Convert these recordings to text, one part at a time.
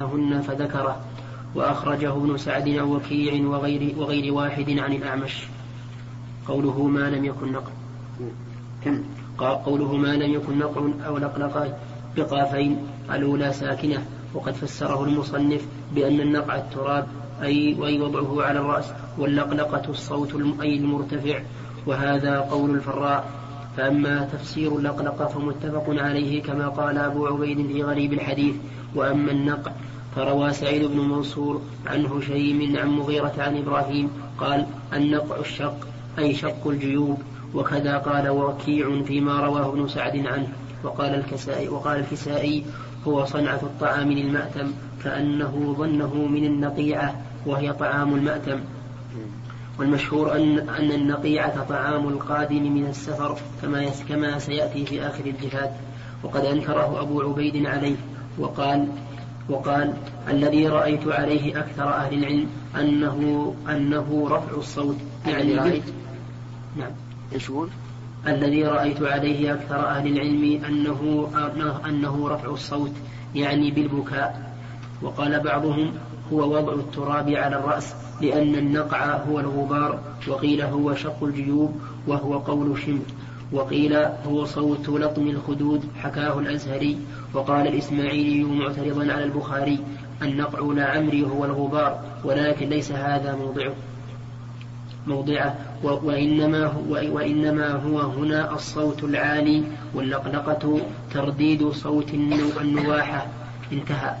هن فذكره وأخرجه ابن سعد أو وكيع وغير, وغير واحد عن الأعمش. قوله ما لم يكن نقل. قال قوله ما لم يكن نقل أو لقلقة بقافين الأولى ساكنة. وقد فسره المصنف بأن النقع التراب أي وأي وضعه على الرأس واللقلقة الصوت أي المرتفع. وهذا قول الفراء. فأما تفسير اللقلقة فمتفق عليه كما قال أبو عبيد في غريب الحديث. وأما النقع فروى سعيد بن منصور عن هشيم عن مغيرة عن إبراهيم قال النقع الشق أي شق الجيوب. وكذا قال وكيع فيما رواه ابن سعد عنه. وقال الكسائي وقال الكسائي هو صنعة الطعام للمأتم كأنه ظنه من النقيعة وهي طعام المأتم. والمشهور أن أن النقيعة طعام القادم من السفر كما كما سيأتي في آخر الجهاد. وقد أنكره أبو عبيد عليه. وقال وقال الذي رأيت عليه أكثر أهل العلم أنه أنه رفع الصوت. يعني رأيت؟ نعم. إيش؟ الذي رأيت عليه أكثر أهل العلم أنه أنه رفع الصوت يعني بالبكاء. وقال بعضهم هو وضع التراب على الرأس. لأن النقع هو الغبار وقيل هو شق الجيوب وهو قول شمر. وقيل هو صوت لطم الخدود حكاه الأزهري. وقال الإسماعيلي معترضا على البخاري النقع لا عمري هو الغبار ولكن ليس هذا موضعه. موضعه. وإنما هو, وإنما هو هنا الصوت العالي واللقلقة ترديد صوت النواحة. انتهى.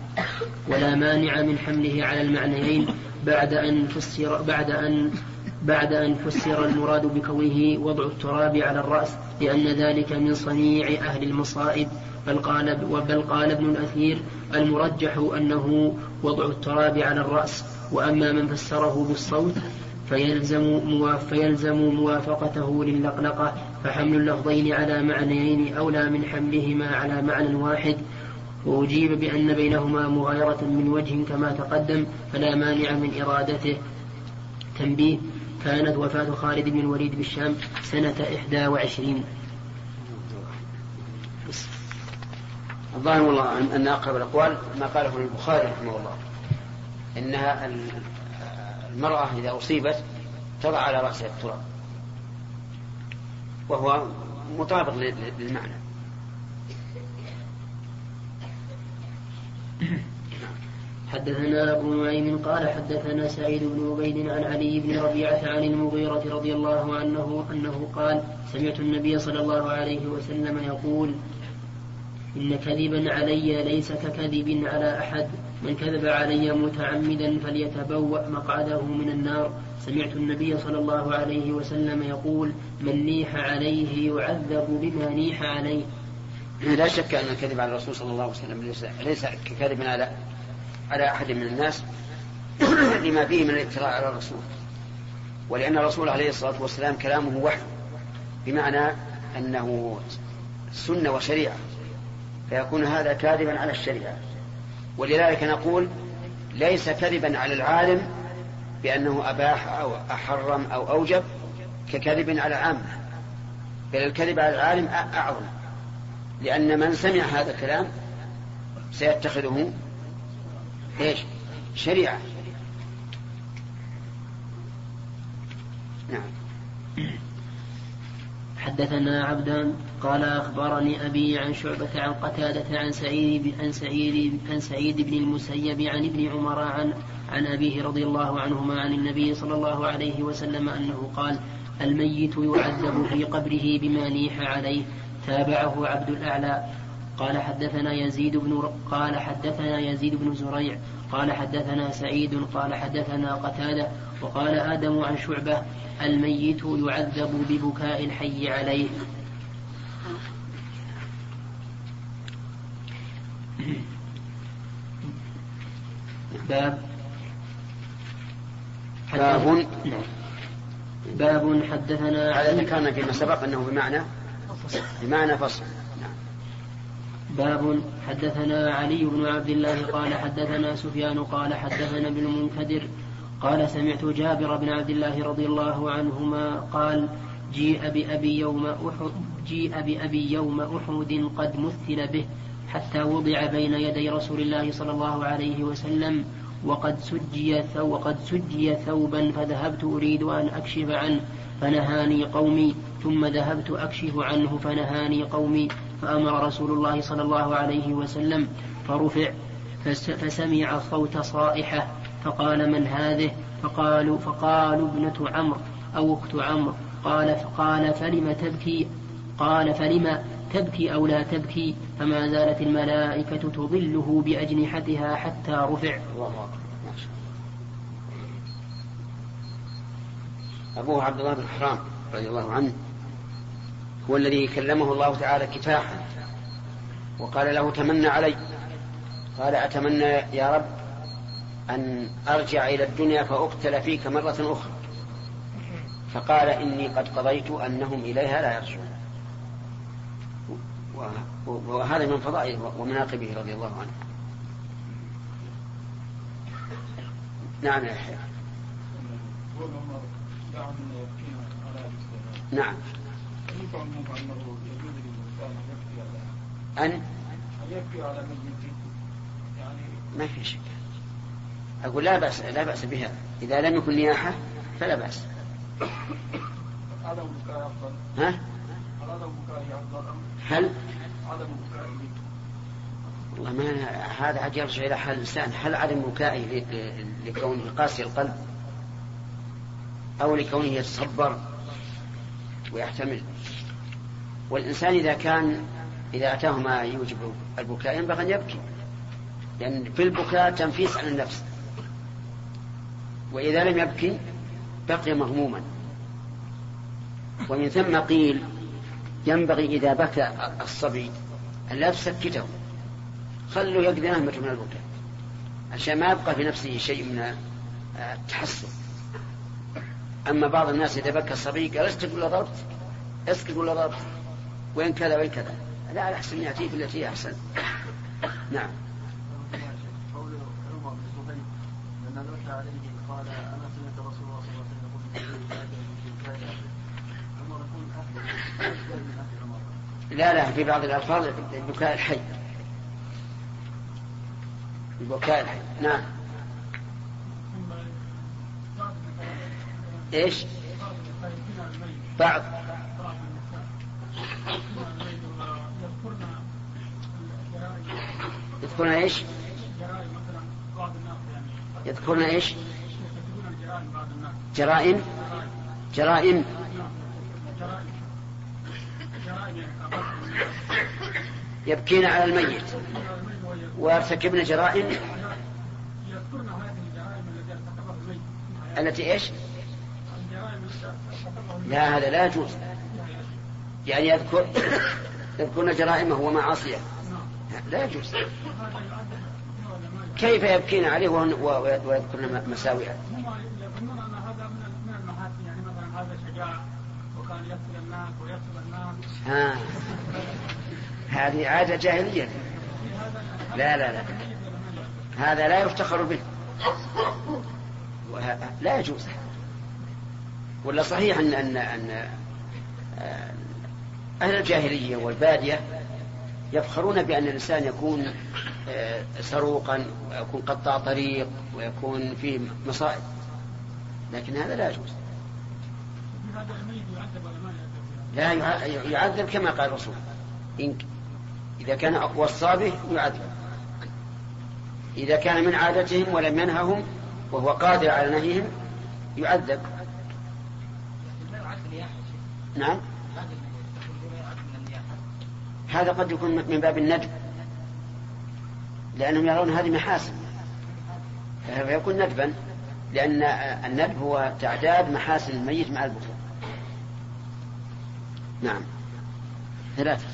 ولا مانع من حمله على المعنيين بعد أن فسر بعد أن بعد أن فسر المراد بكونه وضع التراب على الرأس لأن ذلك من صنيع أهل المصائب. بل قال بل قال ابن الأثير المرجح أنه وضع التراب على الرأس. وأما من فسره بالصوت فيلزم, فيلزم موافقته للقلقة فحمل اللفظين على معنيين أولى من حملهما على معنى واحد. وأجيب بأن بينهما مغايرة من وجه كما تقدم فلا مانع من إرادته. تنبيه كانت وفاة خالد بن الوليد بالشام سنة إحدى وعشرين. الظاهر والله أن أقرب الأقوال ما قاله البخاري رحمه الله. إنها المرأة إذا أصيبت تضع على رأسها التراب وهو مطابق للمعنى. حدثنا أبو نعيم قال حدثنا سعيد بن عبيد عن علي بن ربيعة عن المغيرة رضي الله عنه أنه قال سمعت النبي صلى الله عليه وسلم يقول إن كذبا علي ليس ككذب على أحد من كذب علي متعمدا فليتبوأ مقعده من النار. سمعت النبي صلى الله عليه وسلم يقول من نيح عليه يعذب بما نيح عليه. لا شك أن الكذب على الرسول صلى الله عليه وسلم ليس, ليس ككذب على على أحد من الناس لما فيه من الافتراء على الرسول. ولأن الرسول عليه الصلاة والسلام كلامه وحي بمعنى أنه سنة وشريعة فيكون هذا كاذبا على الشريعة. ولذلك نقول ليس كذبا على العالم بأنه أباح أو أحرم أو أوجب ككذب على العامة. بل الكذب على العالم أعظم. لأن من سمع هذا الكلام سيتخذه إيش؟ شريعة. نعم. حدثنا عبدان قال أخبرني أبي عن شعبة عن قتادة عن سعيد عن سعيد عن سعيد بن المسيب عن ابن عمر عن عن أبيه رضي الله عنهما عن النبي صلى الله عليه وسلم أنه قال الميت يعذب في قبره بما نيح عليه تابعه عبد الأعلى. قال حدثنا يزيد بن قال حدثنا يزيد بن زريع قال حدثنا سعيد قال حدثنا قتادة وقال آدم عن شعبة الميت يعذب ببكاء الحي عليه. باب باب باب حدثنا هذا ذكرنا فيما سبق أنه بمعنى بمعنى فصل. باب حدثنا علي بن عبد الله قال حدثنا سفيان قال حدثنا ابن المنكدر قال سمعت جابر بن عبد الله رضي الله عنهما قال جيء بأبي يوم أحد جيء بأبي يوم أحد قد مثل به حتى وضع بين يدي رسول الله صلى الله عليه وسلم وقد سجي وقد سجي ثوبا فذهبت أريد أن أكشف عنه فنهاني قومي ثم ذهبت أكشف عنه فنهاني قومي فأمر رسول الله صلى الله عليه وسلم فرفع فسمع صوت صائحة فقال من هذه؟ فقالوا فقالوا ابنة عمرو أو أخت عمرو. قال فقال فلم تبكي؟ قال فلم تبكي أو لا تبكي؟ فما زالت الملائكة تظله بأجنحتها حتى رفع. أبوه عبد الله بن حرام رضي الله عنه هو الذي كلمه الله تعالى كفاحا وقال له تمنى علي. قال أتمنى يا رب أن أرجع إلى الدنيا فأقتل فيك مرة أخرى. فقال إني قد قضيت أنهم إليها لا يرجعون. وهذا من فضائله ومناقبه رضي الله عنه. نعم يا حيا نعم. أن ما في شك. أقول لا بأس لا بأس بها. إذا لم يكن نياحة فلا بأس. ها؟ هل والله ما هذا عاد يرجع إلى حال الإنسان. هل عدم بكائه لكونه قاسي القلب؟ أو لكونه يتصبر ويحتمل؟ والإنسان إذا كان إذا أتاه ما يوجب البكاء ينبغي أن يبكي لأن في البكاء تنفيس عن النفس. وإذا لم يبكي بقي مغموما. ومن ثم قيل ينبغي إذا بكى الصبي أن لا تسكته. خلوا يقضي نهمته من البكاء. عشان ما يبقى في نفسه شيء من التحسن. أما بعض الناس إذا بكى الصبي قال أسكت ولا ضربت؟ أسكت ولا ضربت؟ وين كذا وين كذا. لا أحسن يأتي بالتي هي أحسن. نعم. لا لا في بعض الألفاظ البكاء الحي. البكاء الحي. نعم. إيش؟ بعض. يذكرون إيش؟ يذكرون إيش؟ جرائم؟ جرائم. يبكين على الميت. ويرتكبن جرائم. التي إيش؟ لا هذا لا يجوز. يعني يذكر يذكرن جرائمه ومعاصيه. لا يجوز. كيف يبكين عليه ويذكرن مساوئه؟ ها. هذه عادة جاهلية. لا لا لا. هذا لا يفتخر به. لا يجوز. ولا صحيح ان ان ان أهل الجاهلية والبادية يفخرون بأن الإنسان يكون آه، سروقا ويكون قطاع طريق ويكون فيه مصائب. لكن هذا لا يجوز. لا يعذب كما قال الرسول. إن إذا كان وصى به يعذب. إذا كان من عادتهم ولم ينههم وهو قادر على نهيهم يعذب. نعم. هذا قد يكون من باب الندب. لأنهم يرون هذه محاسن. فيكون ندبا لأن الندب هو تعداد محاسن الميت مع البكاء نعم. ثلاثة.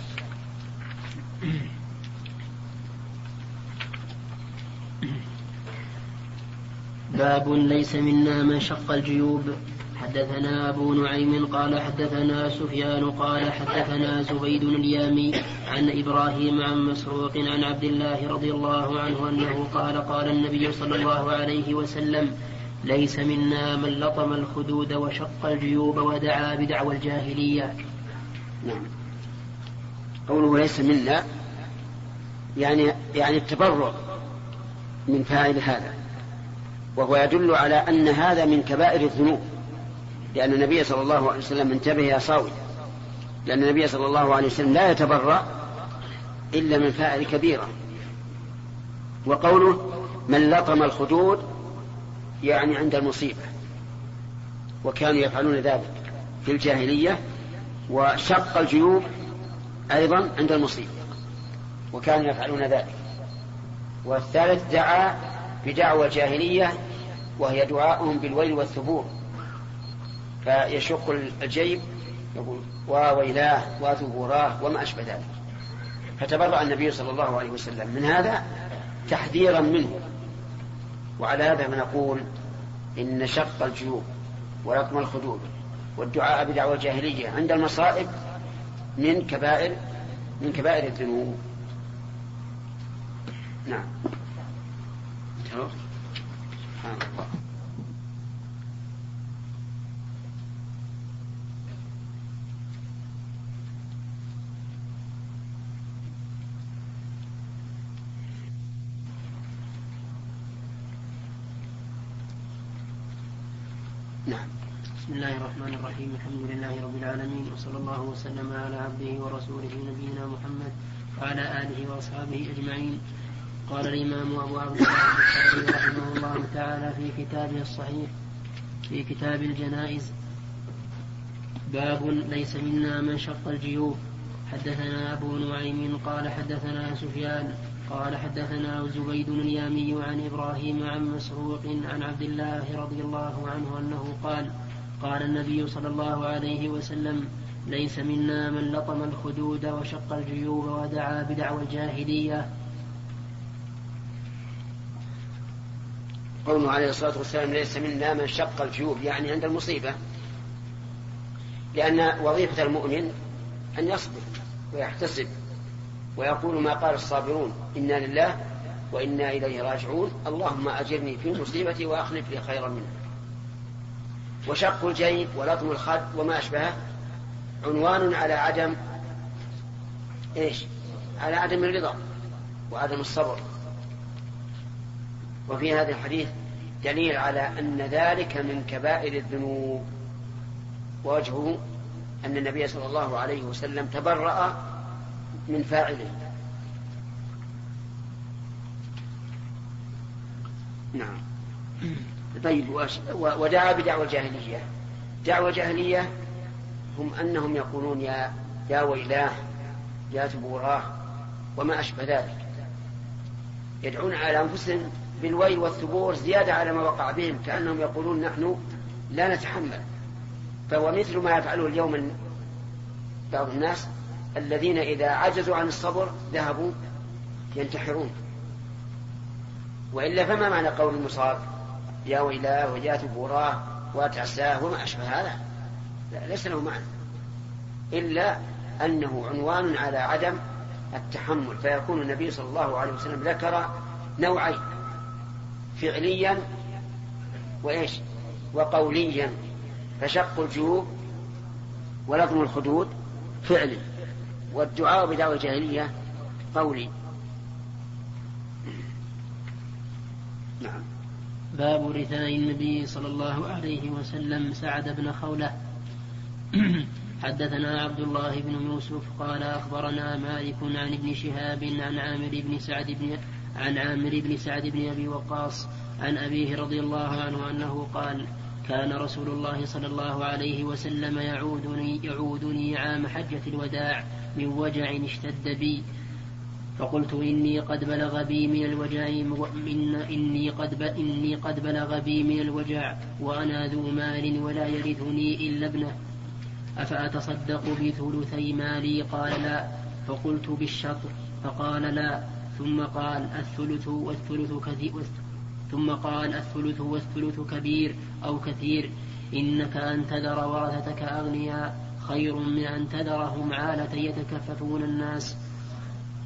باب ليس منا من شق الجيوب. حدثنا أبو نعيم قال حدثنا سفيان قال حدثنا زبيد اليامي عن إبراهيم عن مسروق عن عبد الله رضي الله عنه أنه قال قال النبي صلى الله عليه وسلم ليس منا من لطم الخدود وشق الجيوب ودعا بدعوى الجاهلية. نعم. قوله ليس منا يعني يعني التبرع من فاعل هذا وهو يدل على أن هذا من كبائر الذنوب. لأن النبي صلى الله عليه وسلم انتبه يا صاوي. لأن النبي صلى الله عليه وسلم لا يتبرأ إلا من فاعل كبيرة. وقوله من لطم الخدود يعني عند المصيبة. وكانوا يفعلون ذلك في الجاهلية وشق الجيوب أيضا عند المصيبة. وكانوا يفعلون ذلك. والثالث دعا بدعوى الجاهلية وهي دعاؤهم بالويل والثبور. فيشق الجيب يقول وويلاه وثبوراه وما أشبه ذلك. فتبرأ النبي صلى الله عليه وسلم. من هذا تحذيرا منه. وعلى هذا فنقول إن شق الجيوب ورقم الخدود والدعاء بدعوى الجاهلية عند المصائب من كبائر من كبائر الذنوب. نعم. سبحان الله نعم بسم الله الرحمن الرحيم. الحمد لله رب العالمين وصلى الله وسلم على عبده ورسوله نبينا محمد وعلى آله وأصحابه أجمعين. قال الإمام أبو عبد الله رحمه الله تعالى في كتابه الصحيح في كتاب الجنائز باب ليس منا من شق الجيوب. حدثنا أبو نعيم قال حدثنا سفيان قال حدثنا زبيد اليامي عن إبراهيم عن مسروق عن عبد الله رضي الله عنه أنه قال قال النبي صلى الله عليه وسلم ليس منا من لطم الخدود وشق الجيوب ودعا بدعوى الجاهلية. قوله عليه الصلاة والسلام ليس منا من شق الجيوب. يعني عند المصيبة لأن وظيفة المؤمن أن يصبر ويحتسب ويقول ما قال الصابرون إنا لله وإنا إليه راجعون. اللهم أجرني في مصيبتي وأخلف لي خيرا منها. وشق الجيب ولطم الخد وما أشبهه عنوان على عدم إيش؟ على عدم الرضا وعدم الصبر. وفي هذا الحديث دليل على أن ذلك من كبائر الذنوب. ووجهه أن النبي صلى الله عليه وسلم تبرأ من فاعله. نعم. طيب ودعا بدعوى الجاهلية. دعوى الجاهلية هم أنهم يقولون يا يا ويلاه يا تبوراه وما أشبه ذلك. يدعون على أنفسهم بالويل والثبور زيادة على ما وقع بهم كأنهم يقولون نحن لا نتحمل. فهو مثل ما يفعله اليوم بعض الناس الذين إذا عجزوا عن الصبر ذهبوا ينتحرون. وإلا فما معنى قول المصاب؟ يا ويلاه ويا ثبوراه واتعساه وما أشبه هذا. ليس له معنى. إلا أنه عنوان على عدم التحمل. فيكون النبي صلى الله عليه وسلم ذكر نوعين فعليا وإيش؟ وقوليا. فشق الجيوب ولطم الخدود فعلي والدعاء بدعوى الجاهلية قولي. نعم. باب رثاء النبي صلى الله عليه وسلم سعد بن خولة. حدثنا عبد الله بن يوسف قال أخبرنا مالك عن ابن شهاب عن عامر بن سعد بن عن عامر بن سعد بن أبي وقاص عن أبيه رضي الله عنه أنه قال كان رسول الله صلى الله عليه وسلم يعودني يعودني عام حجة الوداع من وجع اشتد بي. فقلت إني قد بلغ بي من الوجع من إني قد إني قد بلغ بي من الوجع وأنا ذو مال ولا يرثني إلا ابنه. أفأتصدق بثلثي مالي؟ قال لا. فقلت بالشطر. فقال لا. ثم قال الثلث والثلث كثير ثم قال الثلث والثلث كبير أو كثير. إنك أن تذر ورثتك أغنياء. خير من أن تذرهم عالة يتكففون الناس.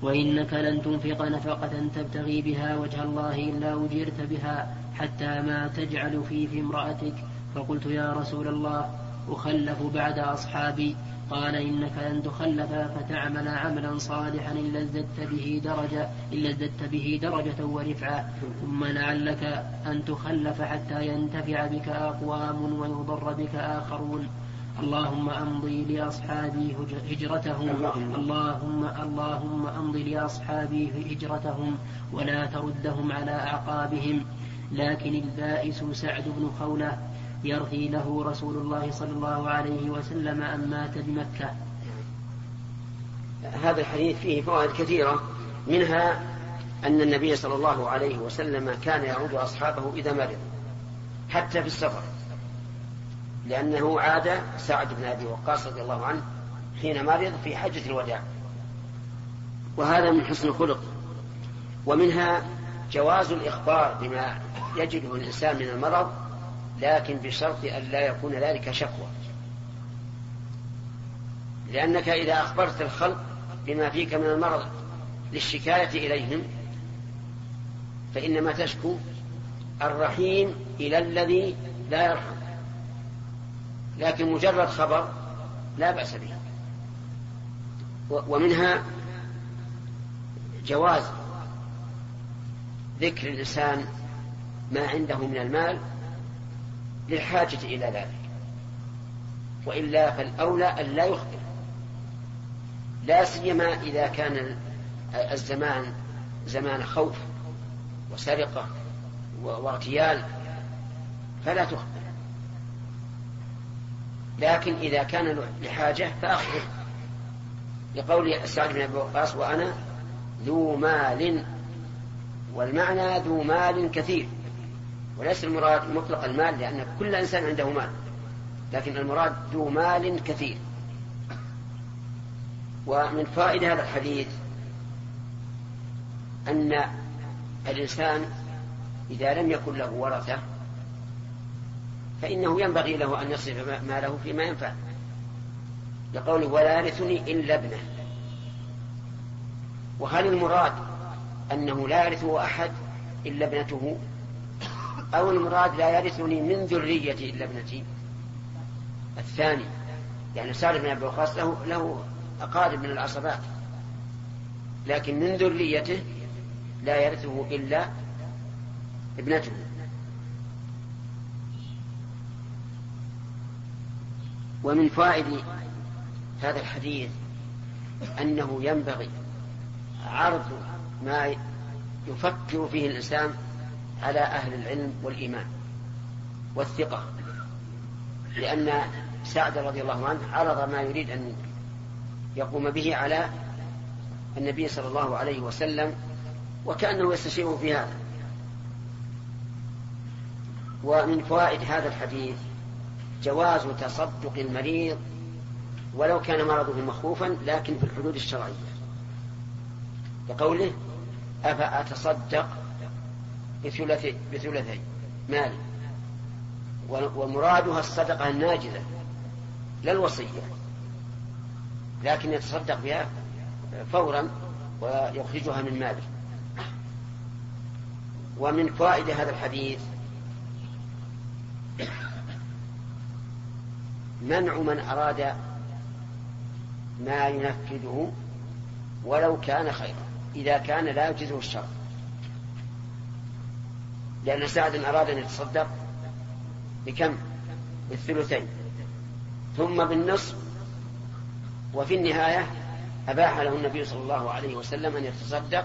وإنك لن تنفق نفقة تبتغي بها وجه الله إلا أجرت بها حتى ما تجعل في في امرأتك. فقلت يا رسول الله أخلف بعد أصحابي. قال إنك لن تخلف فتعمل عملا صالحا إلا ازددت به درجة إلا ازددت به درجة ورفعة ثم لعلك أن تخلف حتى ينتفع بك أقوام ويضر بك آخرون. اللهم أمضي لأصحابي هجرتهم. اللهم اللهم أمضي لأصحابي هجرتهم ولا تردهم على أعقابهم. لكن البائس سعد بن خولة يرثي له رسول الله صلى الله عليه وسلم أن مات بمكة. هذا الحديث فيه فوائد كثيرة. منها أن النبي صلى الله عليه وسلم كان يعود أصحابه إذا مرض حتى في السفر. لأنه عاد سعد بن أبي وقاص رضي الله عنه حين مرض في حجة الوداع. وهذا من حسن الخلق. ومنها جواز الإخبار بما يجده الإنسان من المرض لكن بشرط أن لا يكون ذلك شكوى. لأنك إذا أخبرت الخلق بما فيك من المرض للشكاية إليهم فإنما تشكو الرحيم إلى الذي لا يرحم. لكن مجرد خبر لا بأس به. ومنها جواز ذكر الإنسان ما عنده من المال للحاجة إلى ذلك. وإلا فالأولى أن لا يخبر. لا سيما إذا كان الزمان زمان خوف وسرقة واغتيال فلا تخبر. لكن إذا كان لحاجة فأخبر لقول سعد بن أبي وقاص وأنا ذو مال والمعنى ذو مال كثير. وليس المراد مطلق المال لأن كل إنسان عنده مال. لكن المراد ذو مال كثير. ومن فائدة هذا الحديث أن الإنسان إذا لم يكن له ورثة فإنه ينبغي له أن يصرف ماله فيما ينفع. لقوله ولا يرثني إلا ابنه. وهل المراد أنه لا يرثه أحد إلا ابنته؟ أو المراد لا يرثني من ذريتي إلا ابنتي؟ الثاني يعني سالم بن أبي وقاص له, له أقارب من العصبات. لكن من ذريته لا يرثه إلا ابنته. ومن فائد هذا الحديث أنه ينبغي عرض ما يفكر فيه الإنسان على أهل العلم والإيمان والثقة لأن سعد رضي الله عنه عرض ما يريد أن يقوم به على النبي صلى الله عليه وسلم وكأنه يستشيره في هذا. ومن فوائد هذا الحديث جواز تصدق المريض ولو كان مرضه مخوفا لكن في الحدود الشرعية. كقوله أفأتصدق بثلثي بثلثي مال. ومرادها الصدقة الناجزة. لا الوصية. لكن يتصدق بها فورا ويخرجها من ماله. ومن فائدة هذا الحديث منع من أراد ما ينفذه ولو كان خيرا إذا كان لا يجزه الشر. لأن سعد أراد أن يتصدق بكم؟ بالثلثين. ثم بالنصف وفي النهاية أباح له النبي صلى الله عليه وسلم أن يتصدق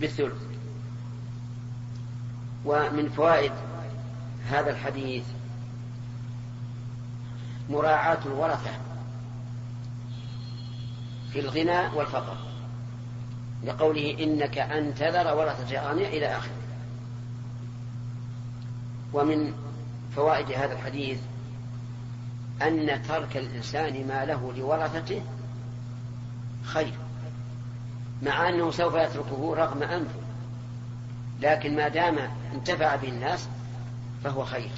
بالثلث. ومن فوائد هذا الحديث مراعاة الورثة في الغنى والفقر لقوله إنك أن تذر ورثة أغنياء إلى آخره. ومن فوائد هذا الحديث أن ترك الإنسان ما له لورثته خير مع أنه سوف يتركه رغم أنفه لكن ما دام انتفع به الناس فهو خير.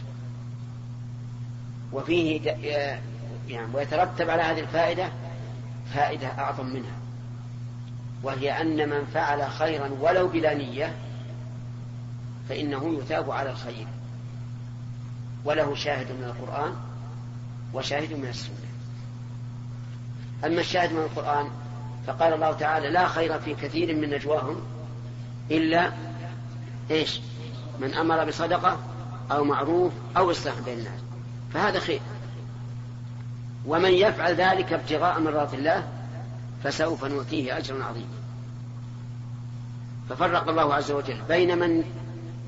وفيه يعني ويترتب على هذه الفائدة فائدة أعظم منها وهي أن من فعل خيرا ولو بلا نية فإنه يثاب على الخير وله شاهد من القرآن وشاهد من السنة. أما الشاهد من القرآن فقال الله تعالى لا خير في كثير من نجواهم إلا إيش؟ من أمر بصدقة أو معروف أو إصلاح بين الناس. فهذا خير. ومن يفعل ذلك ابتغاء مرضات الله فسوف نؤتيه أجرا عظيما. ففرق الله عز وجل بين من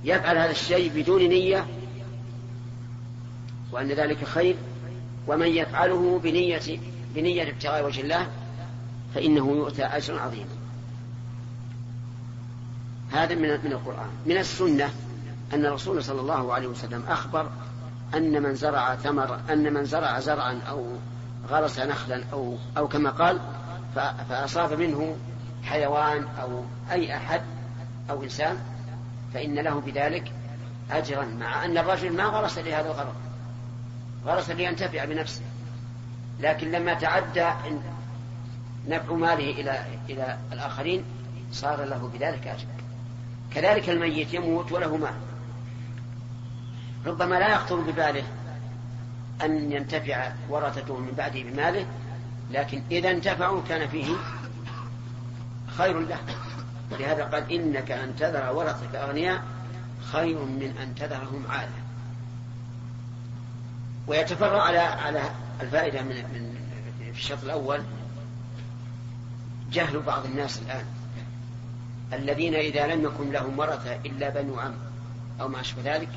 يفعل هذا الشيء بدون نية وأن ذلك خير ومن يفعله بنية بنية ابتغاء وجه الله فإنه يؤتى أجرا عظيما. هذا من من القرآن. من السنة أن الرسول صلى الله عليه وسلم أخبر أن من زرع ثمر أن من زرع زرعا أو غرس نخلا أو أو كما قال فأصاب منه حيوان أو أي أحد أو إنسان فإن له بذلك أجرا مع أن الرجل ما غرس لهذا الغرض. غرس لينتفع بنفسه. لكن لما تعدى نفع ماله إلى إلى الآخرين صار له بذلك أجر. كذلك الميت يموت وله مال. ربما لا يخطر بباله أن ينتفع ورثته من بعده بماله لكن إذا انتفعوا كان فيه خير له. ولهذا قال إنك أن تذر ورثك أغنياء خير من أن تذرهم عالة ويتفرع على على الفائدة من من في الشرط الأول جهل بعض الناس الآن. الذين إذا لم يكن لهم ورثة إلا بنو عم أو ما أشبه ذلك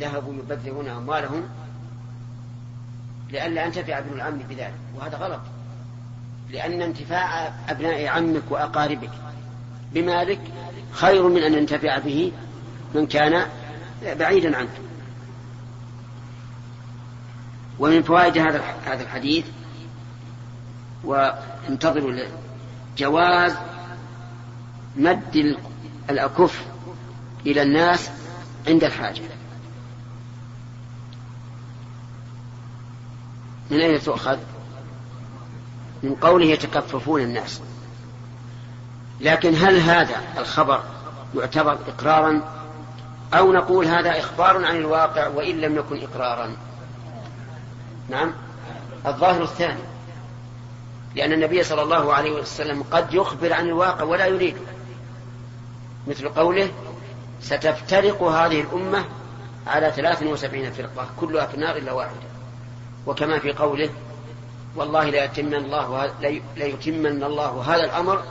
ذهبوا يبذرون أموالهم لئلا ينتفع ابن العم بذلك وهذا غلط. لأن انتفاع أبناء عمك وأقاربك بمالك خير من أن ينتفع به من كان بعيدا عنك. ومن فوائد هذا هذا الحديث وانتظروا جواز مد الأكف إلى الناس عند الحاجة. من أين تؤخذ؟ من قوله يتكففون الناس. لكن هل هذا الخبر يعتبر إقرارا؟ أو نقول هذا إخبار عن الواقع وإن لم يكن إقرارا؟ نعم. الظاهر الثاني لأن النبي صلى الله عليه وسلم قد يخبر عن الواقع ولا يريده مثل قوله ستفترق هذه الأمة على ثلاث وسبعين فرقة كلها في النار إلا واحدة. وكما في قوله والله لا يتمن الله لا يتمن الله هذا الأمر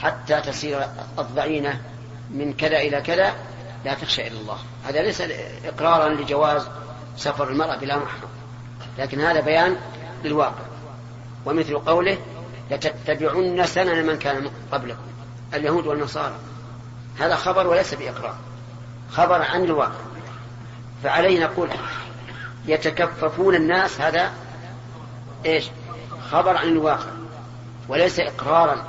حتى تسير الضعينة من كذا إلى كذا لا تخشى إلا الله. هذا ليس إقرارا لجواز سفر المرأة بلا محرم لكن هذا بيان للواقع. ومثل قوله لتتبعن سنن من كان قبلكم اليهود والنصارى. هذا خبر وليس بإقرار خبر عن الواقع. فعليه نقول يتكففون الناس هذا إيش؟ خبر عن الواقع وليس إقرارا.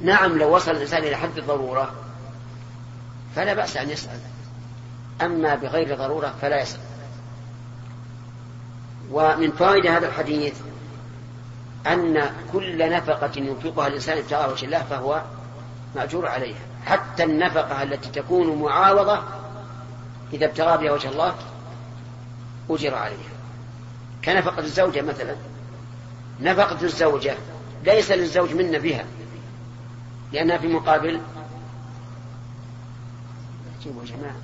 نعم لو وصل الإنسان إلى حد الضرورة فلا بأس أن يسأل أما بغير ضرورة فلا يسأل. ومن فائدة هذا الحديث أن كل نفقة ينفقها الإنسان ابتغاء وجه الله فهو مأجور عليها حتى النفقة التي تكون معاوضة إذا ابتغى بها وجه الله أجر عليها. كنفقة الزوجة مثلا. نفقة الزوجة ليس للزوج منا بها لأنها في مقابل جيبوا جماعة.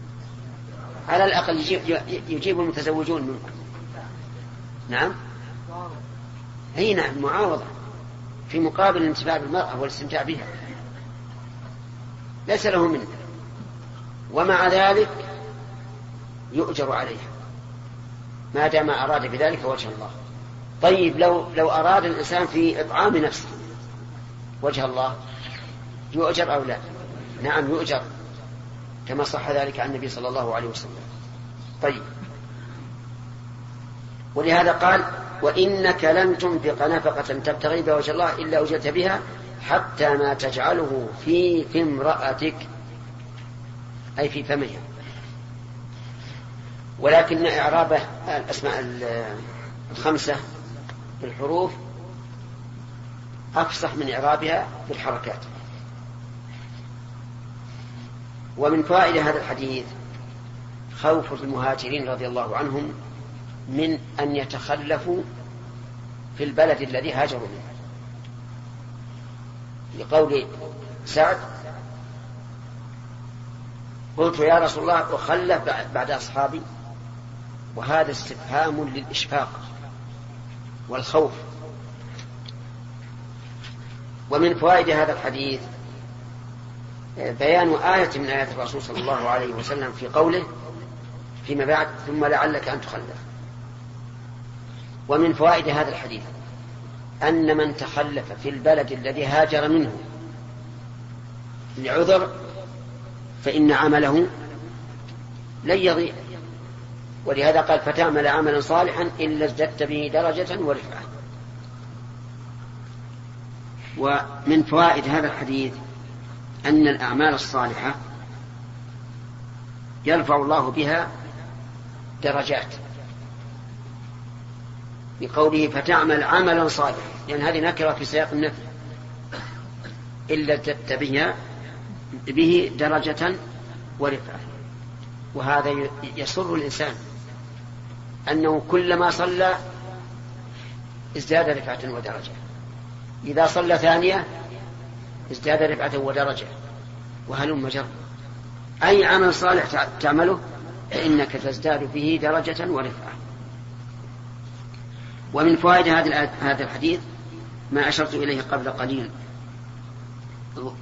على الأقل يجيب, يجيب المتزوجون منكم. نعم؟ أي نعم معاوضة. في مقابل الانتفاع بالمرأة والاستمتاع بها. ليس له منه ومع ذلك يؤجر عليها. ما دام أراد بذلك وجه الله. طيب لو لو أراد الإنسان في إطعام نفسه وجه الله يؤجر أو لا؟ نعم يؤجر كما صح ذلك عن النبي صلى الله عليه وسلم. طيب. ولهذا قال وإنك لن تنفق نفقة تبتغي بها وجه الله إلا أجرت بها حتى ما تجعله في في امرأتك أي في فمها. ولكن إعرابه الأسماء الخمسة بالحروف أفصح من إعرابها بالحركات ومن فائدة هذا الحديث خوف المهاجرين رضي الله عنهم من أن يتخلفوا في البلد الذي هاجروا منه. لقول سعد قلت يا رسول الله أخلف بعد أصحابي وهذا استفهام للإشفاق والخوف. ومن فوائد هذا الحديث بيان آية من آيات الرسول صلى الله عليه وسلم في قوله فيما بعد ثم لعلك أن تخلف ومن فوائد هذا الحديث أن من تخلف في البلد الذي هاجر منه لعذر فإن عمله لن يضيع. ولهذا قال فتعمل عملا صالحا إلا ازددت به درجة ورفعة. ومن فوائد هذا الحديث أن الأعمال الصالحة يرفع الله بها درجات. بقوله فتعمل عملا صالحا لأن يعني هذه نكرة في سياق النفي. إلا تتبه به درجة ورفعة. وهذا يسر الإنسان. أنه كلما صلى ازداد رفعة ودرجة. إذا صلى ثانية ازداد رفعة ودرجة. وهلم جر. أي عمل صالح تعمله فإنك تزداد به درجة ورفعة. ومن فوائد هذا الحديث ما أشرت إليه قبل قليل.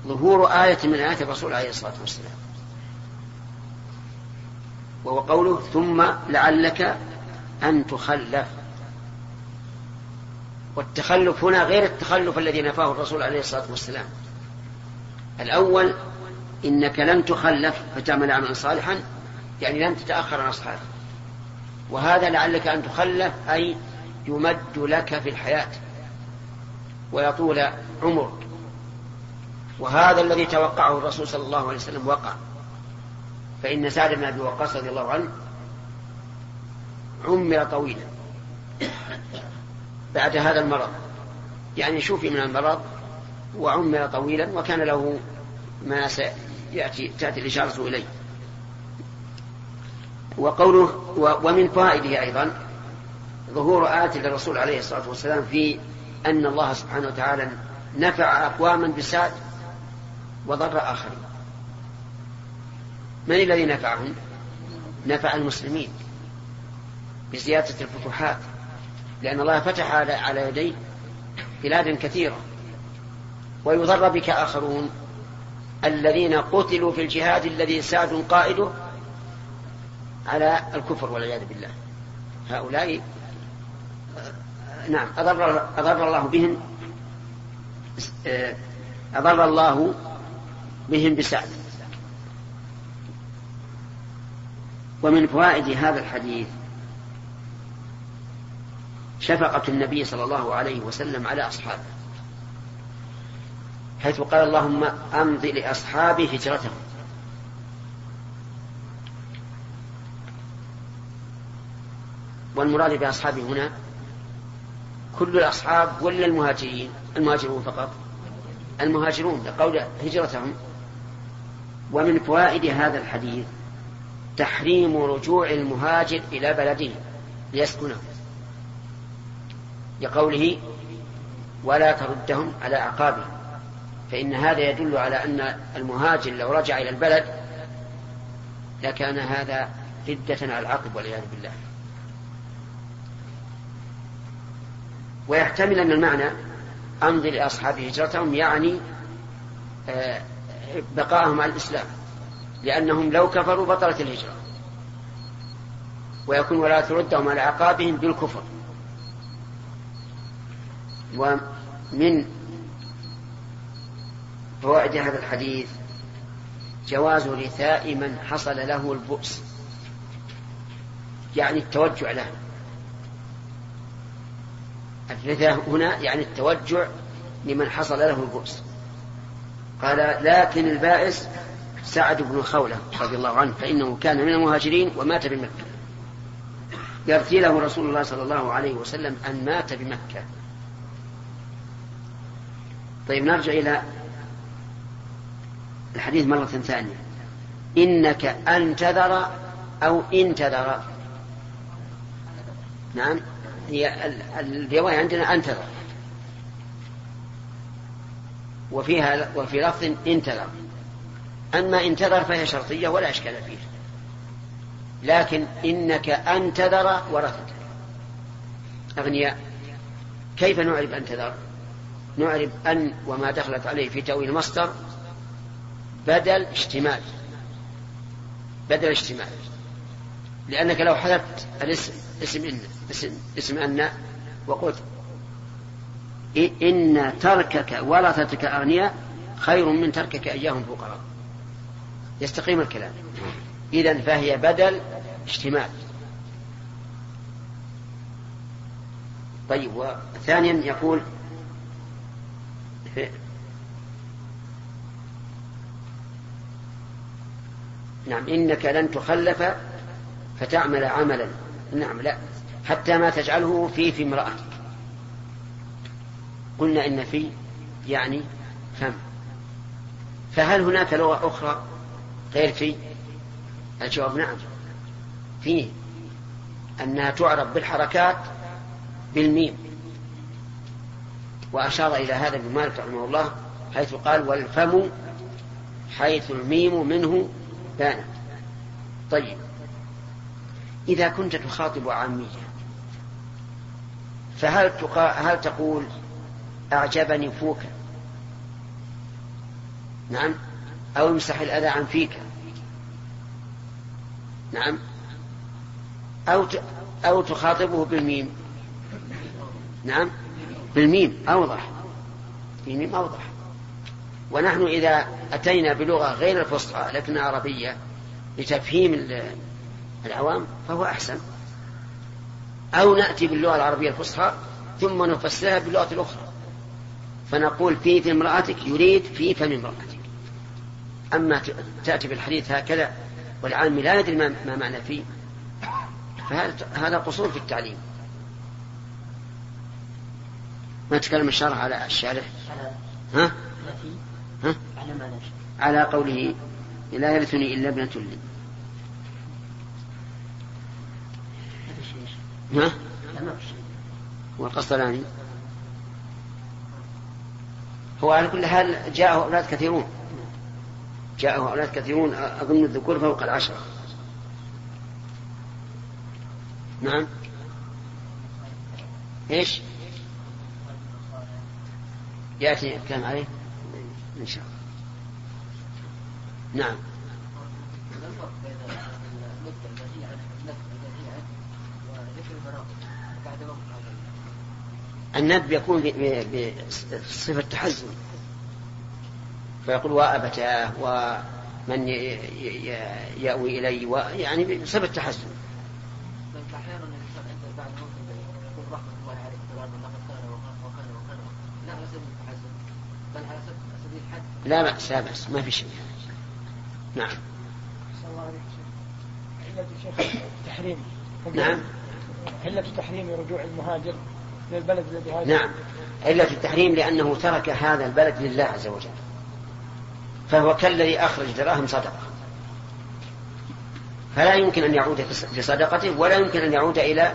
ظهور آية من آيات الرسول عليه الصلاة والسلام. وهو قوله ثم لعلك أن تخلف. والتخلف هنا غير التخلف الذي نفاه الرسول عليه الصلاة والسلام. الأول إنك لن تخلف فتعمل عملا صالحا يعني لن تتأخر عن أصحابك. وهذا لعلك أن تخلف أي يمد لك في الحياة ويطول عمرك. وهذا الذي توقعه الرسول صلى الله عليه وسلم وقع. فإن سعد بن أبي وقاص رضي الله عنه عمر طويلا بعد هذا المرض. يعني شوفي من المرض وعمر طويلا وكان له ما سيأتي تأتي الإشارة إليه. وقوله ومن فوائده أيضا ظهور آية للرسول عليه الصلاة والسلام في أن الله سبحانه وتعالى نفع أقواما بسعد وضر آخرين. من الذي نفعهم؟ نفع المسلمين. بزيادة الفتوحات لأن الله فتح على يديه بلاد كثيرة ويضر بك آخرون. الذين قتلوا في الجهاد الذي سعد قائده على الكفر والعياذ بالله. هؤلاء نعم أضر, أضر الله بهم أضر الله بهم بسعد. ومن فوائد هذا الحديث شفقة النبي صلى الله عليه وسلم على أصحابه حيث قال اللهم أمض لأصحابي هجرتهم. والمراد بأصحابه هنا كل الأصحاب ولا المهاجرين؟ المهاجرون فقط. المهاجرون لقول هجرتهم. ومن فوائد هذا الحديث تحريم رجوع المهاجر إلى بلده ليسكنه. لقوله ولا تردهم على أعقابهم فإن هذا يدل على أن المهاجر لو رجع إلى البلد لكان هذا ردة على العقب والعياذ بالله. ويحتمل أن المعنى أمضي لأصحاب هجرتهم يعني آه، بقاءهم على الإسلام لأنهم لو كفروا بطلت الهجرة. ويكون ولا تردهم على عقابهم بالكفر. ومن فوائد هذا الحديث جواز رثاء من حصل له البؤس يعني التوجع له. الرثاء هنا يعني التوجع لمن حصل له البؤس. قال لكن البائس سعد بن خولة رضي الله عنه فإنه كان من المهاجرين ومات بمكة. يرثي له رسول الله صلى الله عليه وسلم أن مات بمكة. طيب نرجع إلى الحديث مرة ثانية. إنك أن تذر أو إن تذر. نعم هي الرواية عندنا أنتظر وفيها وفي لفظ انتظر أما انتظر فهي شرطية ولا إشكال فيه. لكن إنك أنتظر ورثتك أغنياء كيف نعرف أنتظر نعرف أن وما دخلت عليه في تأويل المصدر بدل اشتمال. بدل اشتمال. لأنك لو حذفت الاسم اسم إن اسم, اسم أن وقلت إن تركك ورثتك أغنياء خير من تركك إياهم فقراء. يستقيم الكلام. إذا فهي بدل اشتمال. طيب وثانيا يقول نعم إنك لن تخلف فتعمل عملا. نعم لا حتى ما تجعله في في امرأتك. قلنا إن في يعني فم. فهل هناك لغة أخرى غير في؟ الجواب نعم. فيه أنها تعرف بالحركات بالميم. وأشار إلى هذا ابن مالك رحمه الله حيث قال والفم حيث الميم منه بانت. طيب. إذا كنت تخاطب عامية فهل تقا... هل تقول أعجبني فوك؟ نعم. أو امسح الأذى عن فيك؟ نعم. أو ت... أو تخاطبه بالميم؟ نعم. بالميم أوضح بالميم أوضح ونحن إذا أتينا بلغة غير الفصحى لكنها عربية لتفهيم العوام فهو أحسن. أو نأتي باللغة العربية الفصحى ثم نفسرها باللغة الأخرى. فنقول في في امرأتك يريد في فم امرأتك. أما تأتي بالحديث هكذا والعالم لا يدري ما معنى فيه فهذا قصور في التعليم. ما تكلم الشرع على الشارع؟ ها؟ ها؟ على قوله لا يرثني إلا ابنة لي. ها؟ والقسطلاني. هو على كل حال جاءه أولاد كثيرون. جاءه أولاد كثيرون أظن الذكور فوق العشرة. نعم. إيش؟ يأتي الكلام عليه؟ إن شاء الله. نعم. الندب يكون بصفة تحزن. فيقول وأبتاه ومن يأوي إلي يعني بصفة تحزن. لا بأس لا بأس ما في شيء. نعم. علة التحريم نعم. علة التحريم رجوع المهاجر إلى البلد الذي هاجر. نعم. علة التحريم لأنه ترك هذا البلد لله عز وجل. فهو كالذي أخرج دراهم صدقة. فلا يمكن أن يعود بصدقته ولا يمكن أن يعود إلى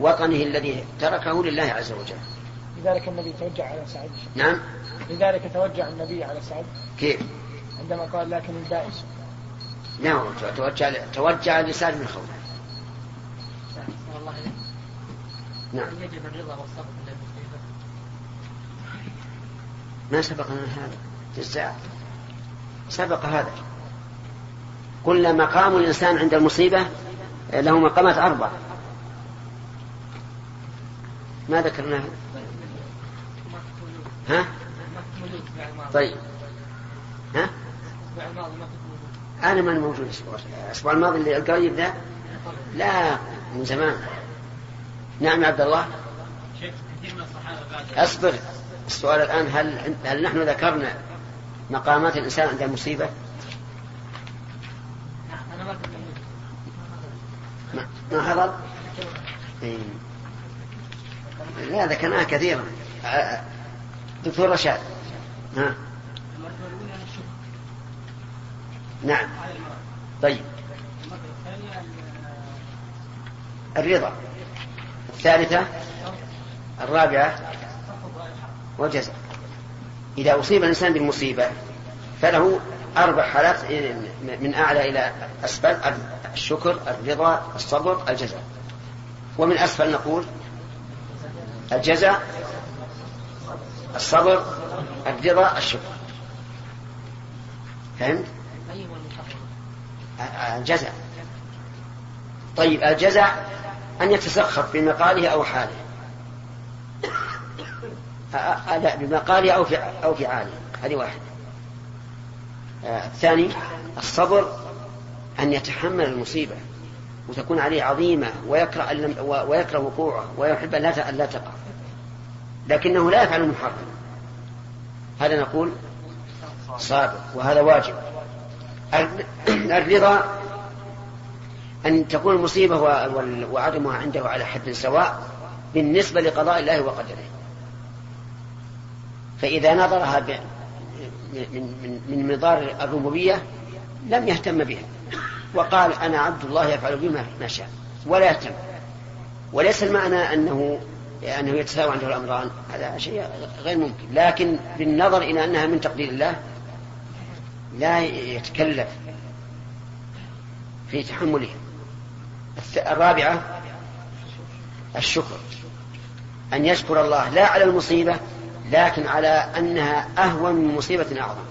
وطنه الذي تركه لله عز وجل. لذلك النبي توجه على سعد. نعم. لذلك توجه النبي على سعد. كيف؟ عندما قال لكن البائس. نعم توجه توجه لسعد بن خوله نعم. يجب الرضا والصبر ما سبقنا هذا؟ جزاء. سبق هذا. قلنا مقام الإنسان عند المصيبة له مقامات أربع. ما ذكرناها ها؟ طيب. ها؟ أنا من موجود الأسبوع الماضي. اللي القريب ذا؟ لا من زمان. نعم يا عبد الله. أصبر. السؤال الآن هل هل نحن ذكرنا مقامات الإنسان عند المصيبة؟ ما ما حضر؟ إيه. لا ذكرناها كثيرا. دكتور رشاد. ها. نعم. طيب. الرضا. الثالثة. الرابعة. وجزاء إذا أصيب الإنسان بالمصيبة فله أربع حالات من أعلى إلى أسفل الشكر الرضا الصبر الجزاء. ومن أسفل نقول الجزاء الصبر الرضا الشكر. فهمت؟ الجزاء طيب الجزاء أن يتسخط في مقاله أو حاله. لا بمقاله أو في أو في عاله. هذه واحدة. الثاني الصبر أن يتحمل المصيبة وتكون عليه عظيمة ويكره ويكره وقوعه ويحب أن لا تقع. لكنه لا يفعل المحرم. هذا نقول صابر وهذا واجب. الرضا أن تكون المصيبة وعدمها عنده على حد سواء بالنسبة لقضاء الله وقدره. فإذا نظرها من, من, من مضار الربوبية لم يهتم بها. وقال أنا عبد الله يفعل بي ما شاء ولا يهتم. وليس المعنى أنه أنه يتساوى عنده الأمران هذا شيء غير ممكن. لكن بالنظر إلى أنها من تقدير الله لا يتكلف في تحملها. الرابعة الشكر. أن يشكر الله لا على المصيبة لكن على أنها أهون من مصيبة أعظم.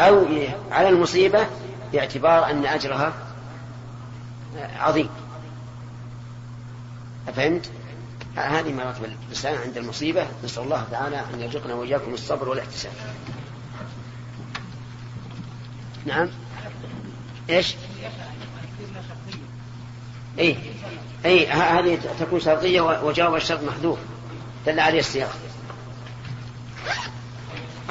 أو على المصيبة باعتبار أن أجرها عظيم. أفهمت؟ هذه مراتب الإنسان عند المصيبة. نسأل الله تعالى أن يرزقنا وإياكم الصبر والاحتساب. نعم. إيش؟ اي اي هذه تكون شرطية وجواب الشرط محذوف. دل عليه السياق.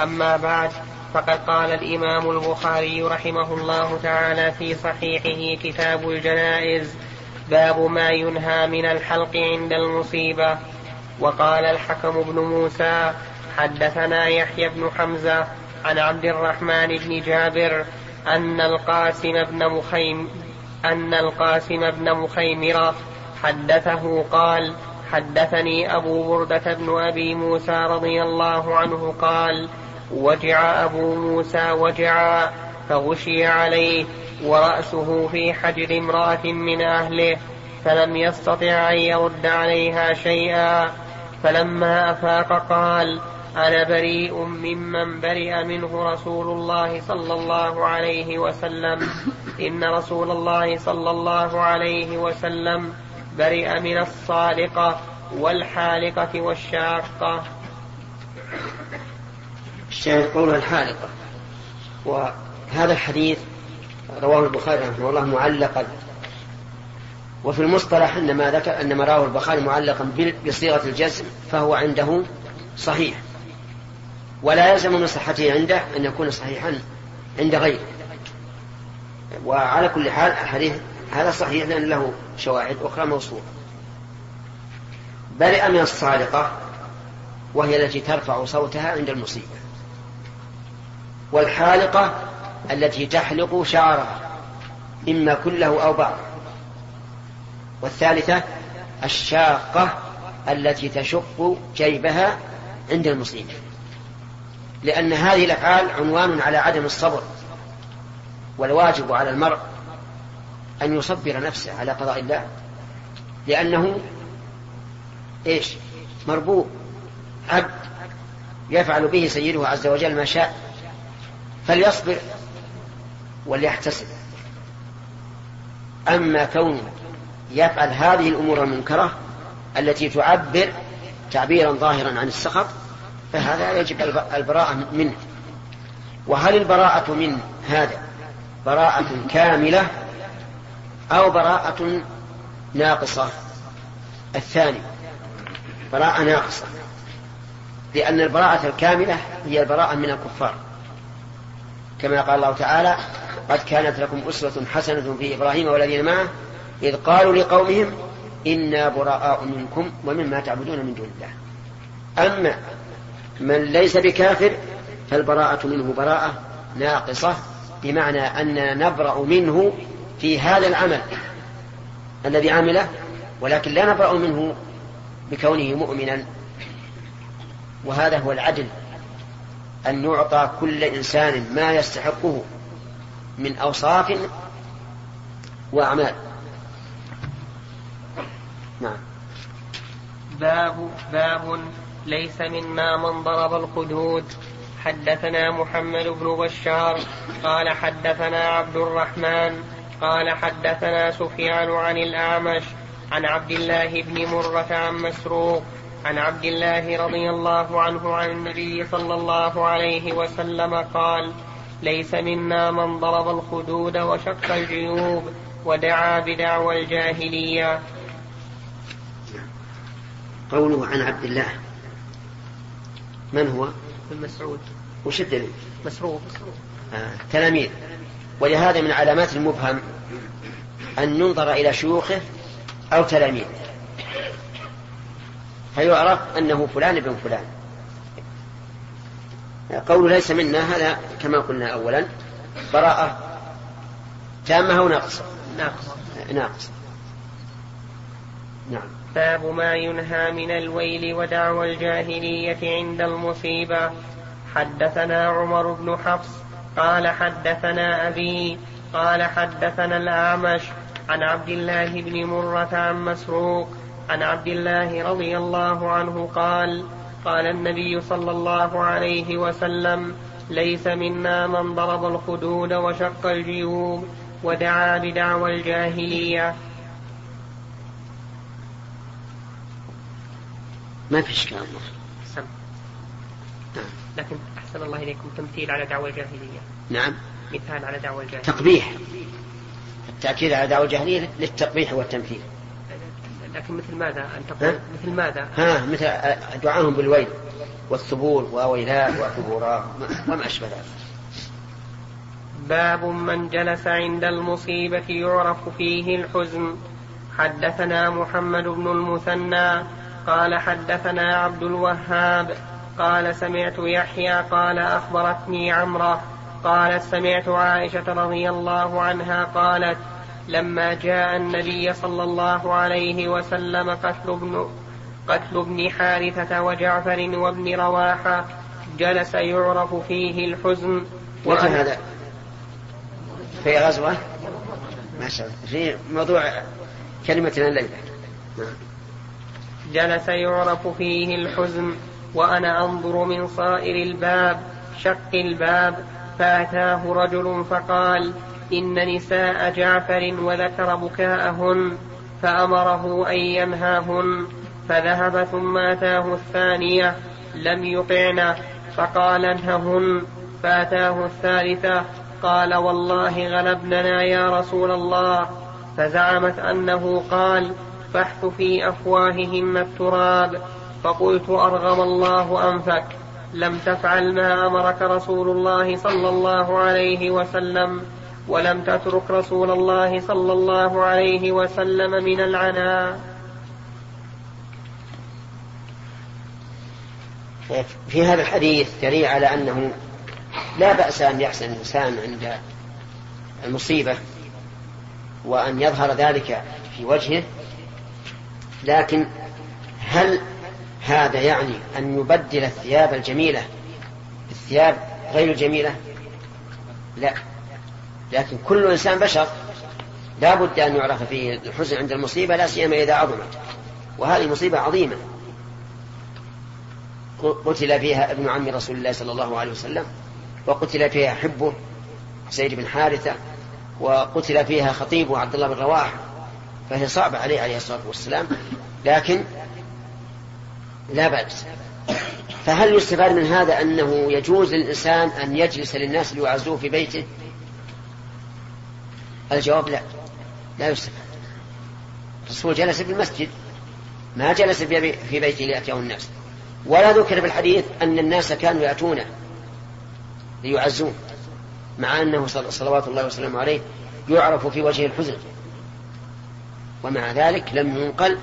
أما بعد فقد قال الإمام البخاري رحمه الله تعالى في صحيحه كتاب الجنائز باب ما ينهى من الحلق عند المصيبة. وقال الحكم بن موسى حدثنا يحيى بن حمزة عن عبد الرحمن بن جابر أن القاسم بن مخيم أن القاسم بن مخيمرة حدثه قال حدثني أبو بردة بن أبي موسى رضي الله عنه قال وجع أبو موسى وجعا فغشي عليه ورأسه في حجر امرأة من أهله فلم يستطع أن يرد عليها شيئا. فلما أفاق قال أنا بريء ممن برئ منه رسول الله صلى الله عليه وسلم. إن رسول الله صلى الله عليه وسلم برئ من الصالقة والحالقة والشاقة. الشاهد قوله الحالقة. وهذا الحديث رواه البخاري رحمه الله معلقا. وفي المصطلح ان ما ذكر ان ما رواه البخاري معلقا بصيغة الجزم فهو عنده صحيح. ولا يلزم من صحته عنده أن يكون صحيحا عند غيره. وعلى كل حال الحديث هذا صحيح لأن له شواهد أخرى موصولة. برئ من الصالقه وهي التي ترفع صوتها عند المصيبة. والحالقة التي تحلق شعرها إما كله أو بعض. والثالثة الشاقة التي تشق جيبها عند المصيبة لأن هذه الأفعال عنوان على عدم الصبر والواجب على المرء أن يصبر نفسه على قضاء الله. لأنه إيش؟ مربوط عبد يفعل به سيده عز وجل ما شاء. فليصبر وليحتسب. أما كونه يفعل هذه الأمور المنكرة التي تعبر تعبيرا ظاهرا عن السخط فهذا يجب البراءة منه. وهل البراءة من هذا؟ براءة كاملة أو براءة ناقصة؟ الثاني براءة ناقصة لأن البراءة الكاملة هي البراءة من الكفار. كما قال الله تعالى قد كانت لكم أسوة حسنة في إبراهيم والذين معه إذ قالوا لقومهم إنا براء منكم ومما تعبدون من دون الله. أما من ليس بكافر فالبراءة منه براءة ناقصة بمعنى أننا نبرأ منه في هذا العمل الذي عمله ولكن لا نبرأ منه بكونه مؤمنا. وهذا هو العدل أن يعطى كل إنسان ما يستحقه من أوصاف وأعمال. نعم. باب باب ليس منا من ضرب الخدود حدثنا محمد بن بشار قال حدثنا عبد الرحمن قال حدثنا سفيان عن الأعمش عن عبد الله بن مرة عن مسروق عن عبد الله رضي الله عنه عن النبي صلى الله عليه وسلم قال ليس منا من ضرب الخدود وشق الجيوب ودعا بدعوى الجاهلية قوله عن عبد الله من هو؟ ابن مسعود وش الدليل؟ مسروق آه. تلاميذ ولهذا من علامات المبهم أن ينظر إلى شيوخه أو تلاميذه فيعرف أنه فلان بن فلان. قول ليس منا هذا كما قلنا أولا. براءة تامة أو ناقصة؟ ناقصة. ناقصة. نعم. باب ما ينهى من الويل ودعوى الجاهلية عند المصيبة. حدثنا عمر بن حفص قال حدثنا أبي قال حدثنا الأعمش عن عبد الله بن مرة عن مسروق عن عبد الله رضي الله عنه قال قال النبي صلى الله عليه وسلم ليس منا من ضرب الخدود وشق الجيوب ودعا بدعوى الجاهلية. ما في إشكال. سم. نعم. لكن أحسن الله إليكم تمثيل على دعوى الجاهلية. نعم. مثال على دعوى الجاهلية. تقبيح. التأكيد على دعوى الجاهلية للتقبيح والتمثيل. لكن مثل ماذا أن تقول مثل ماذا؟ ها مثل دعاهم بالويل والثبور وويلات وثبورا وما أشبه ذلك. باب من جلس عند المصيبة يعرف فيه الحزن. حدثنا محمد بن المثنى قال حدثنا عبد الوهاب قال سمعت يحيى قال أخبرتني عمرة قالت سمعت عائشة رضي الله عنها قالت لما جاء النبي صلى الله عليه وسلم قتل ابن قتل ابن حارثة وجعفر وابن رواحة جلس يعرف فيه الحزن متى هذا؟ في غزوة؟ ما شاء الله في موضوع كلمتنا الليلة جلس يعرف فيه الحزن وأنا أنظر من صائر الباب شق الباب فأتاه رجل فقال إن نساء جعفر وذكر بكاءهن فأمره أن ينهاهن فذهب ثم أتاه الثانية لم يطعن فقال انههن فأتاه الثالثة قال والله غلبننا يا رسول الله فزعمت أنه قال فاحث في أفواههن التراب فقلت أرغم الله أنفك لم تفعل ما أمرك رسول الله صلى الله عليه وسلم. ولم تترك رسول الله صلى الله عليه وسلم من العناء. في هذا الحديث دليل على أنه لا بأس أن يحسن الإنسان عند المصيبة وأن يظهر ذلك في وجهه لكن هل هذا يعني أن يبدل الثياب الجميلة بالثياب غير الجميلة؟ لا. لكن كل إنسان بشر لا بد أن يعرف فيه الحزن عند المصيبة لا سيما إذا عظمت. وهذه مصيبة عظيمة. قتل فيها ابن عم رسول الله صلى الله عليه وسلم وقتل فيها حبه سيد بن حارثة وقتل فيها خطيبه عبد الله بن رواح فهي صعبة عليه عليه الصلاة والسلام لكن لا بأس. فهل يستفاد من هذا أنه يجوز للإنسان أن يجلس للناس ليعزوه في بيته؟ الجواب لا. لا يستفاد. الرسول جلس في المسجد ما جلس في بيته ليأتيه الناس. ولا ذكر في الحديث أن الناس كانوا يأتونه ليعزوه مع أنه صلوات الله وسلامه عليه يعرف في وجهه الحزن. ومع ذلك لم ينقل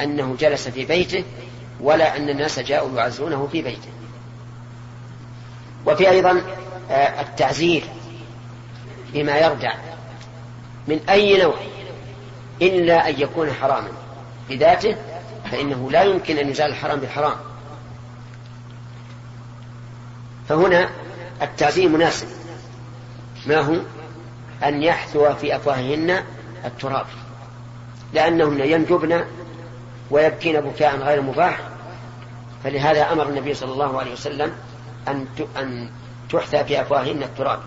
أنه جلس في بيته ولا أن الناس جاءوا يعزونه في بيته. وفي أيضا آه، التعزير بما يردع. من أي نوع؟ إلا أن يكون حراما. بذاته فإنه لا يمكن أن يزال الحرام بالحرام فهنا التعزيم مناسب. ما هو؟ أن يحثو في أفواههن التراب. لأنهن ينجبن ويبكين بكاء غير مباح. فلهذا أمر النبي صلى الله عليه وسلم أن أن تحثى في أفواههن التراب.